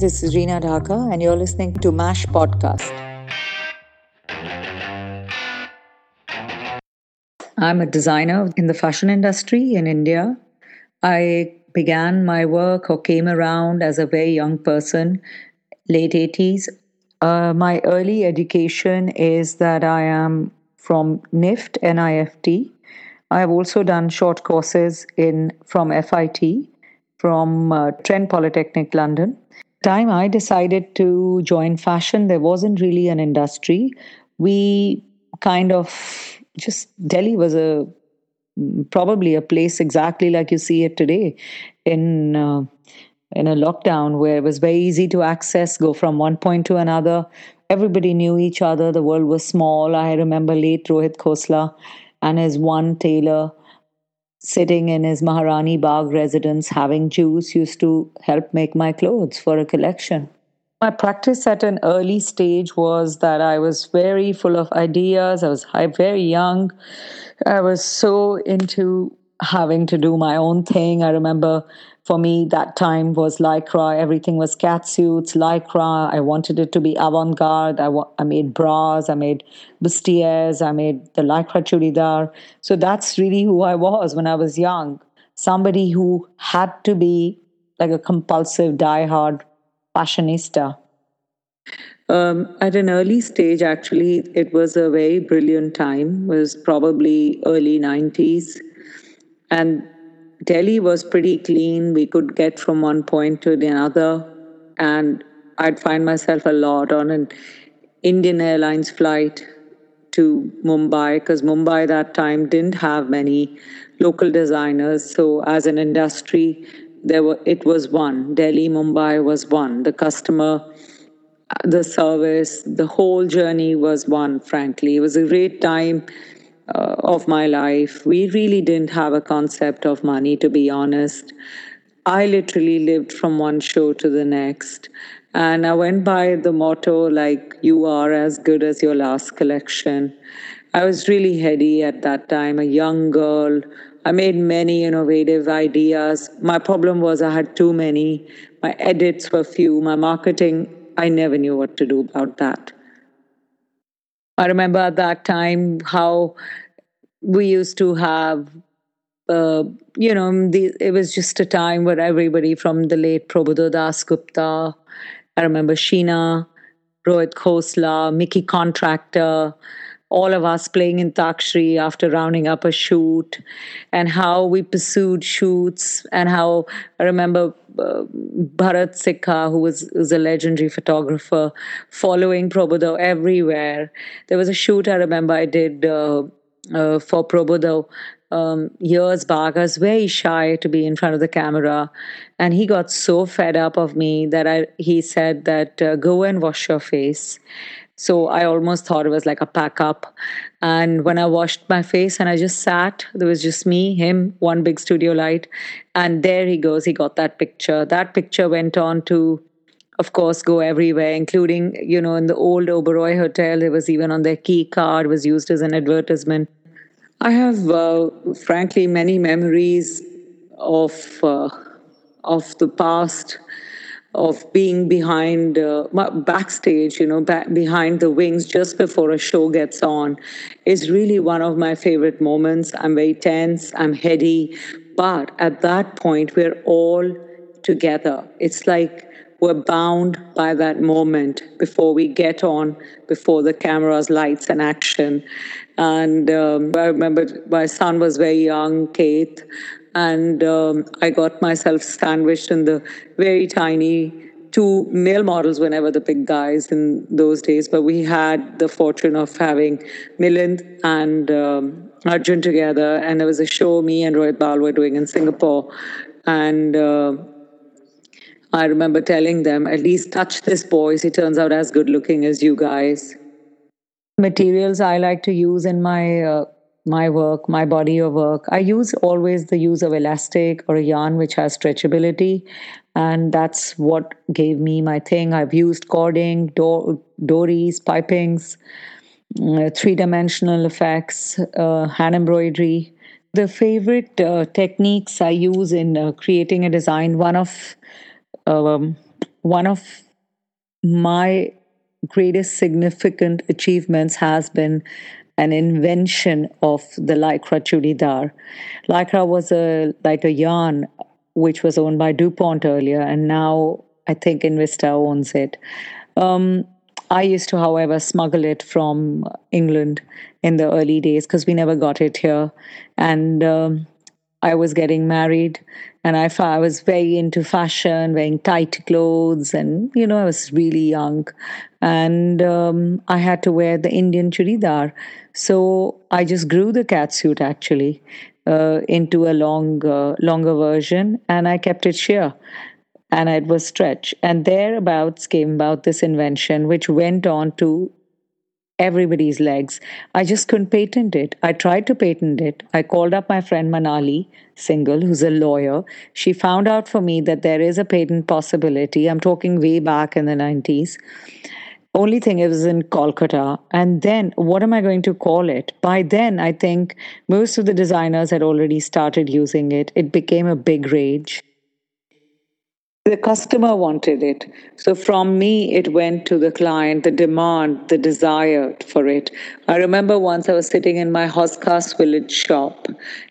This is Reena Dhaka, and you're listening to MASH Podcast. I'm a designer in the fashion industry in India. I began my work or came around as a very young person, late 80s. Uh, my early education is that I am from NIFT, NIFT. I've also done short courses in from FIT, from uh, Trent Polytechnic London. Time I decided to join fashion, there wasn't really an industry. We kind of just Delhi was a probably a place exactly like you see it today in uh, in a lockdown where it was very easy to access go from one point to another. Everybody knew each other. The world was small. I remember late rohit khosla and his one tailor sitting in his maharani bagh residence having juice used to help make my clothes for a collection my practice at an early stage was that I was very full of ideas. I was very young. I was so into having to do my own thing. I remember for me that time was lycra. Everything was cat suits, lycra. I wanted it to be avant-garde. I, wa- I made bras. I made bustiers. I made the lycra churidar. So that's really who I was when I was young. Somebody who had to be like a compulsive, die-hard fashionista. Um, at an early stage, actually, it was a very brilliant time. It was probably early 90s. And Delhi was pretty clean. We could get from one point to another. And I'd find myself a lot on an Indian Airlines flight to Mumbai because Mumbai that time didn't have many local designers. So as an industry, there were it was one. Delhi, Mumbai was one. The customer, the service, the whole journey was one. Frankly, it was a great time uh, of my life. We really didn't have a concept of money, to be honest. I literally lived from one show to the next. And I went by the motto, like, you are as good as your last collection. I was really heady at that time, a young girl I made many innovative ideas. My problem was I had too many. My edits were few. My marketing, I never knew what to do about that. I remember at that time how we used to have, uh, you know, the, it was just a time where everybody from the late Prabuddha Das Gupta, I remember Sheena, Rohit Khosla, Mickey Contractor, all of us playing in Takshri after rounding up a shoot, and how we pursued shoots, and how I remember uh, Bharat Sikka, who was, was a legendary photographer, following Prabuddha everywhere. There was a shoot I remember I did uh, uh, for Prabuddha um, years back. I was very shy to be in front of the camera, and he got so fed up of me that I he said that uh, go and wash your face. So I almost thought it was like a pack up. And when I washed my face and I just sat, there was just me, him, one big studio light. And there he goes. He got that picture. That picture went on to, of course, go everywhere, including, you know, in the old Oberoi Hotel. It was even on their key card, was used as an advertisement. I have, uh, frankly, many memories of uh, of the past of being behind uh, backstage you know back behind the wings just before a show gets on is really one of my favorite moments. I'm very tense i'm heady but at that point we're all together. It's like we're bound by that moment before we get on before the cameras lights and action. And um, i remember my son was very young Keith and um, I got myself sandwiched in the very tiny two male models whenever the big guys in those days, but we had the fortune of having Milind and um, Arjun together, and there was a show me and Rohit Bal were doing in Singapore, and uh, I remember telling them, at least touch this boy. He turns out as good looking as you guys. Materials I like to use in my uh, my work, my body of work. I use always the use of elastic or a yarn which has stretchability. And that's what gave me my thing. I've used cording, do- dories, pipings, uh, three dimensional effects, uh, hand embroidery. The favorite uh, techniques I use in uh, creating a design, one of um, one of my greatest significant achievements has been an invention of the lycra churidar. Lycra was a like a yarn which was owned by DuPont earlier, and now I think Invista owns it. Um, I used to, however, smuggle it from England in the early days because we never got it here. And um, I was getting married and I, I was very into fashion, wearing tight clothes, and you know, I was really young. And um, I had to wear the Indian churidar. So I just grew the catsuit actually uh, into a long, uh, longer version and I kept it sheer and it was stretch. And thereabouts came about this invention, which went on to everybody's legs. I just couldn't patent it. I tried to patent it. I called up my friend Manali Single, who's a lawyer. She found out for me that there is a patent possibility. I'm talking way back in the 90s. Only thing it was in Kolkata. And then what am I going to call it? By then, I think most of the designers had already started using it. It became a big rage the customer wanted it. So from me, it went to the client, the demand, the desire for it. I remember once I was sitting in my Hauz Khas village shop.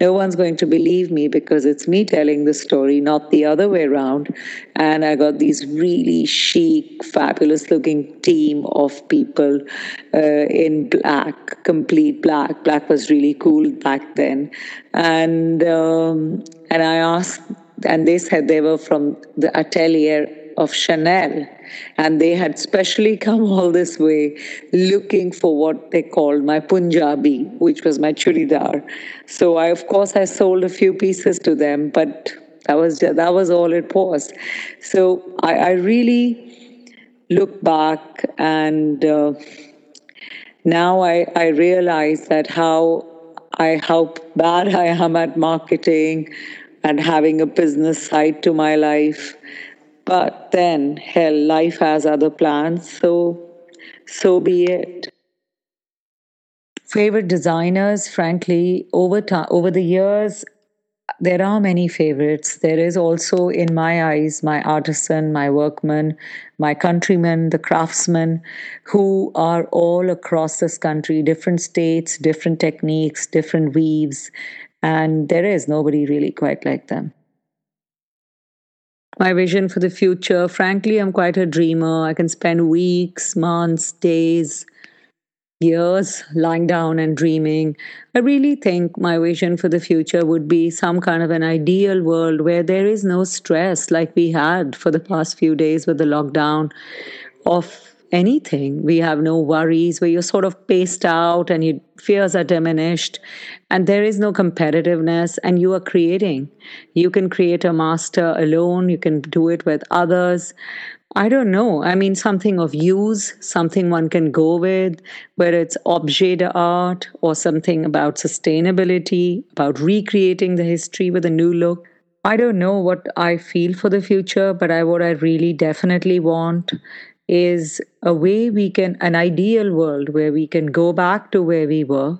No one's going to believe me because it's me telling the story, not the other way around. And I got these really chic, fabulous looking team of people uh, in black, complete black. Black was really cool back then. And, um, and I asked and they said they were from the atelier of Chanel. And they had specially come all this way looking for what they called my Punjabi, which was my churidar. So I, of course, I sold a few pieces to them, but that was that was all it was. So I, I really look back and uh, now I, I realize that how I how bad I am at marketing, and having a business side to my life. But then, hell, life has other plans, so so be it. Favorite designers, frankly, over time, over the years, there are many favorites. There is also, in my eyes, my artisan, my workman, my countrymen, the craftsmen, who are all across this country, different states, different techniques, different weaves, and there is nobody really quite like them. My vision for the future, frankly, I'm quite a dreamer. I can spend weeks, months, days, years lying down and dreaming. I really think my vision for the future would be some kind of an ideal world where there is no stress like we had for the past few days with the lockdown of anything. We have no worries, where you're sort of paced out and your fears are diminished, and there is no competitiveness, and you are creating. You can create a master alone, you can do it with others. I don't know. I mean, something of use, something one can go with, whether it's objet d'art or something about sustainability, about recreating the history with a new look. I don't know what I feel for the future, but I what I really definitely want is a way we can, an ideal world where we can go back to where we were,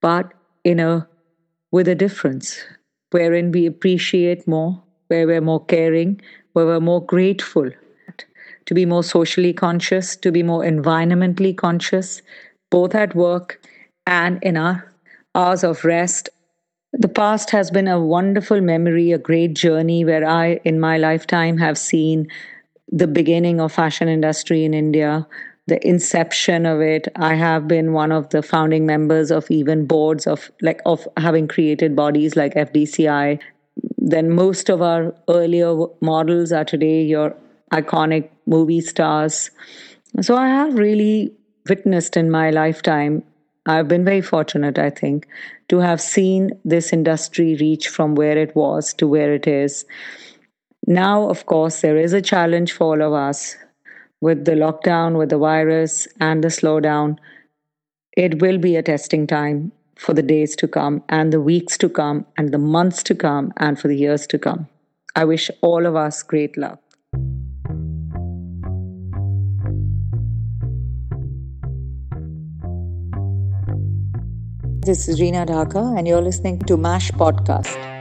but in a, with a difference, wherein we appreciate more, where we're more caring, where we're more grateful, to be more socially conscious, to be more environmentally conscious, both at work and in our hours of rest. The past has been a wonderful memory, a great journey where I, in my lifetime, have seen the beginning of fashion industry in India, the inception of it. I have been one of the founding members of even boards of like of having created bodies like FDCI. Then most of our earlier models are today your iconic movie stars. So I have really witnessed in my lifetime I've been very fortunate, I think, to have seen this industry reach from where it was to where it is. Now, of course, there is a challenge for all of us with the lockdown, with the virus, and the slowdown. It will be a testing time for the days to come, and the weeks to come, and the months to come, and for the years to come. I wish all of us great luck. This is Reena Dhaka, and you're listening to MASH Podcast.